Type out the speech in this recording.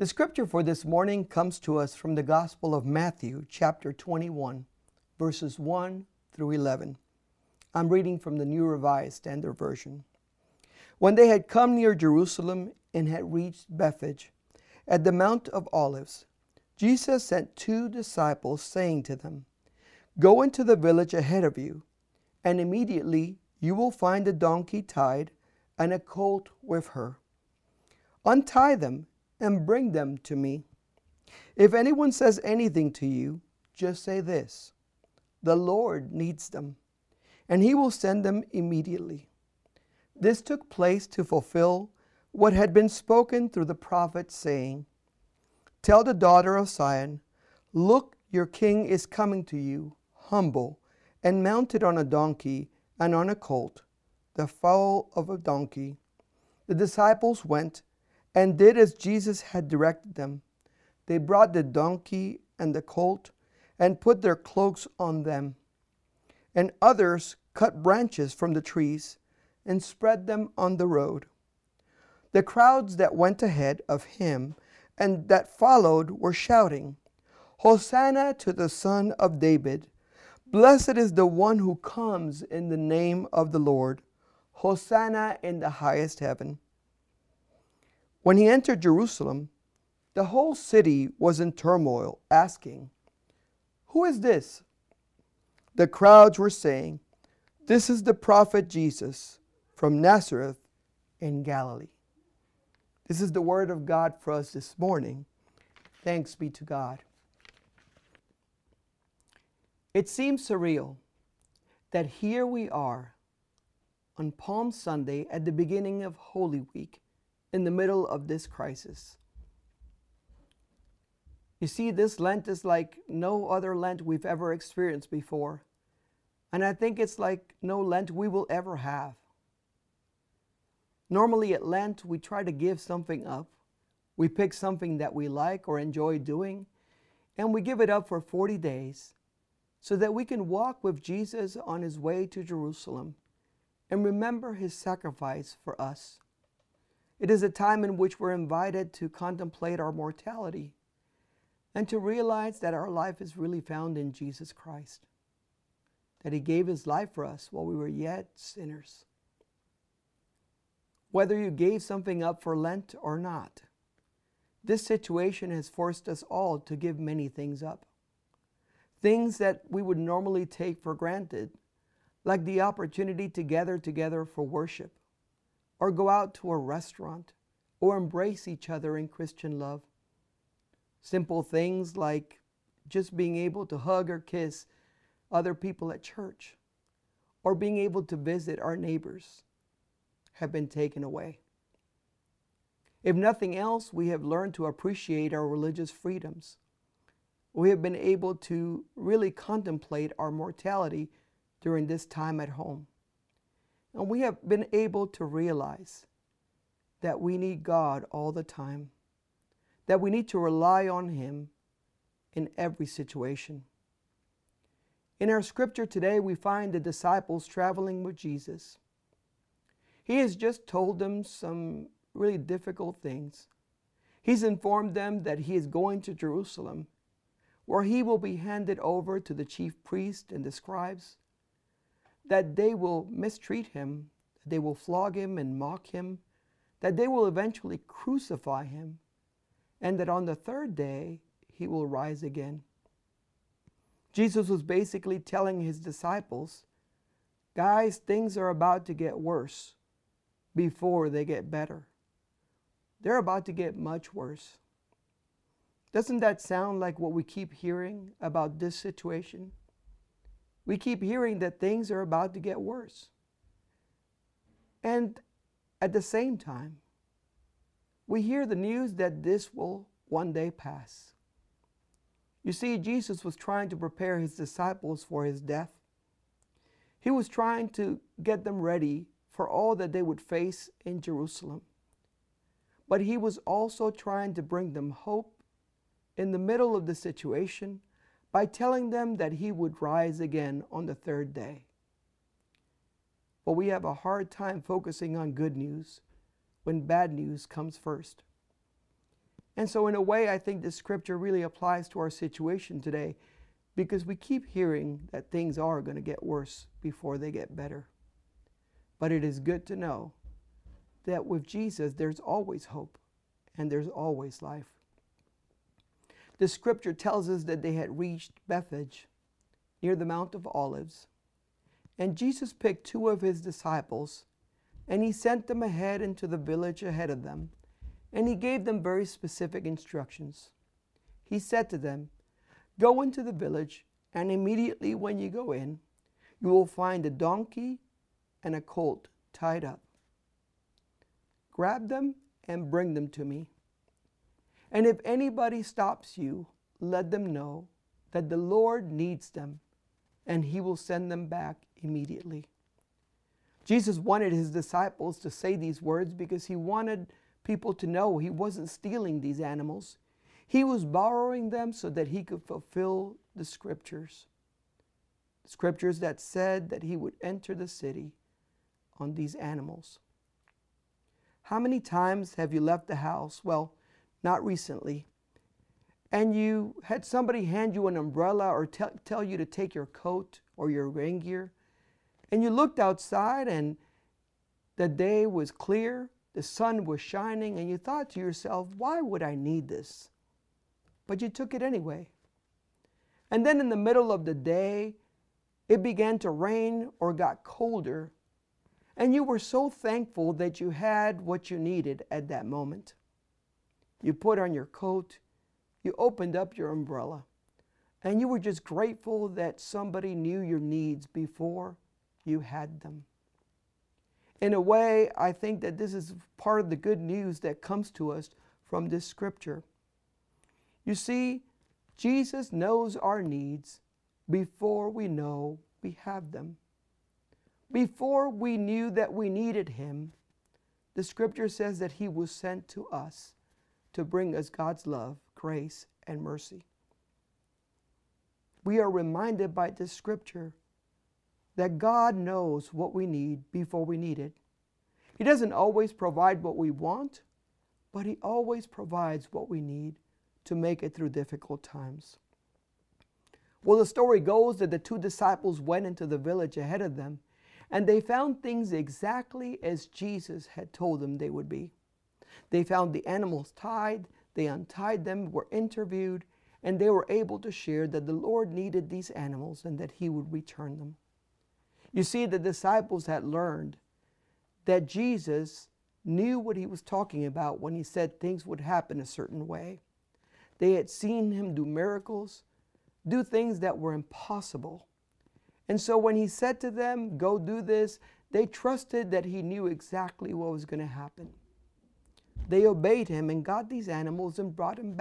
The scripture for this morning comes to us from the Gospel of Matthew, chapter 21, verses 1 through 11. I'm reading from the New Revised Standard Version. When they had come near Jerusalem and had reached Bethphage, at the Mount of Olives, Jesus sent two disciples, saying to them, Go into the village ahead of you, and immediately you will find a donkey tied and a colt with her. Untie them and bring them to me. If anyone says anything to you, just say this The Lord needs them, and he will send them immediately. This took place to fulfill what had been spoken through the prophet, saying, Tell the daughter of Zion, Look, your king is coming to you, humble, and mounted on a donkey and on a colt, the foal of a donkey. The disciples went and did as Jesus had directed them. They brought the donkey and the colt and put their cloaks on them. And others cut branches from the trees and spread them on the road. The crowds that went ahead of him and that followed were shouting, Hosanna to the Son of David! Blessed is the one who comes in the name of the Lord! Hosanna in the highest heaven! When he entered Jerusalem, the whole city was in turmoil, asking, Who is this? The crowds were saying, This is the prophet Jesus from Nazareth in Galilee. This is the word of God for us this morning. Thanks be to God. It seems surreal that here we are on Palm Sunday at the beginning of Holy Week in the middle of this crisis. You see, this Lent is like no other Lent we've ever experienced before. And I think it's like no Lent we will ever have. Normally at Lent, we try to give something up. We pick something that we like or enjoy doing, and we give it up for 40 days so that we can walk with Jesus on his way to Jerusalem and remember his sacrifice for us. It is a time in which we're invited to contemplate our mortality and to realize that our life is really found in Jesus Christ, that He gave His life for us while we were yet sinners. Whether you gave something up for Lent or not, this situation has forced us all to give many things up. Things that we would normally take for granted, like the opportunity to gather together for worship or go out to a restaurant or embrace each other in Christian love. Simple things like just being able to hug or kiss other people at church or being able to visit our neighbors have been taken away. If nothing else, we have learned to appreciate our religious freedoms. We have been able to really contemplate our mortality during this time at home. And we have been able to realize that we need God all the time, that we need to rely on Him in every situation. In our scripture today, we find the disciples traveling with Jesus. He has just told them some really difficult things. He's informed them that he is going to Jerusalem, where he will be handed over to the chief priests and the scribes that they will mistreat him, that they will flog him and mock him, that they will eventually crucify him, and that on the third day he will rise again. Jesus was basically telling his disciples, guys, things are about to get worse before they get better. They're about to get much worse. Doesn't that sound like what we keep hearing about this situation? We keep hearing that things are about to get worse. And at the same time, we hear the news that this will one day pass. You see, Jesus was trying to prepare his disciples for his death. He was trying to get them ready for all that they would face in Jerusalem. But he was also trying to bring them hope in the middle of the situation by telling them that he would rise again on the third day. But we have a hard time focusing on good news when bad news comes first. And so, in a way, I think the scripture really applies to our situation today because we keep hearing that things are going to get worse before they get better. But it is good to know that with Jesus, there's always hope and there's always life. The scripture tells us that they had reached Bethphage near the Mount of Olives. And Jesus picked two of his disciples and he sent them ahead into the village ahead of them. And he gave them very specific instructions. He said to them, Go into the village, and immediately when you go in, you will find a donkey and a colt tied up. Grab them and bring them to me. And if anybody stops you, let them know that the Lord needs them, and he will send them back immediately. Jesus wanted his disciples to say these words because he wanted people to know he wasn't stealing these animals. He was borrowing them so that he could fulfill the scriptures. The scriptures that said that he would enter the city on these animals. How many times have you left the house? Well, not recently. And you had somebody hand you an umbrella or te- tell you to take your coat or your rain gear. And you looked outside and the day was clear, the sun was shining, and you thought to yourself, why would I need this? But you took it anyway. And then in the middle of the day, it began to rain or got colder, and you were so thankful that you had what you needed at that moment. You put on your coat, you opened up your umbrella, and you were just grateful that somebody knew your needs before you had them. In a way, I think that this is part of the good news that comes to us from this scripture. You see, Jesus knows our needs before we know we have them. Before we knew that we needed Him, the scripture says that He was sent to us to bring us God's love, grace, and mercy. We are reminded by this scripture that God knows what we need before we need it. He doesn't always provide what we want, but He always provides what we need to make it through difficult times. Well, the story goes that the two disciples went into the village ahead of them, and they found things exactly as Jesus had told them they would be. They found the animals tied, they untied them, were interviewed, and they were able to share that the Lord needed these animals and that He would return them. You see, the disciples had learned that Jesus knew what He was talking about when He said things would happen a certain way. They had seen Him do miracles, do things that were impossible. And so when He said to them, Go do this, they trusted that He knew exactly what was going to happen. They obeyed Him and got these animals and brought Him back.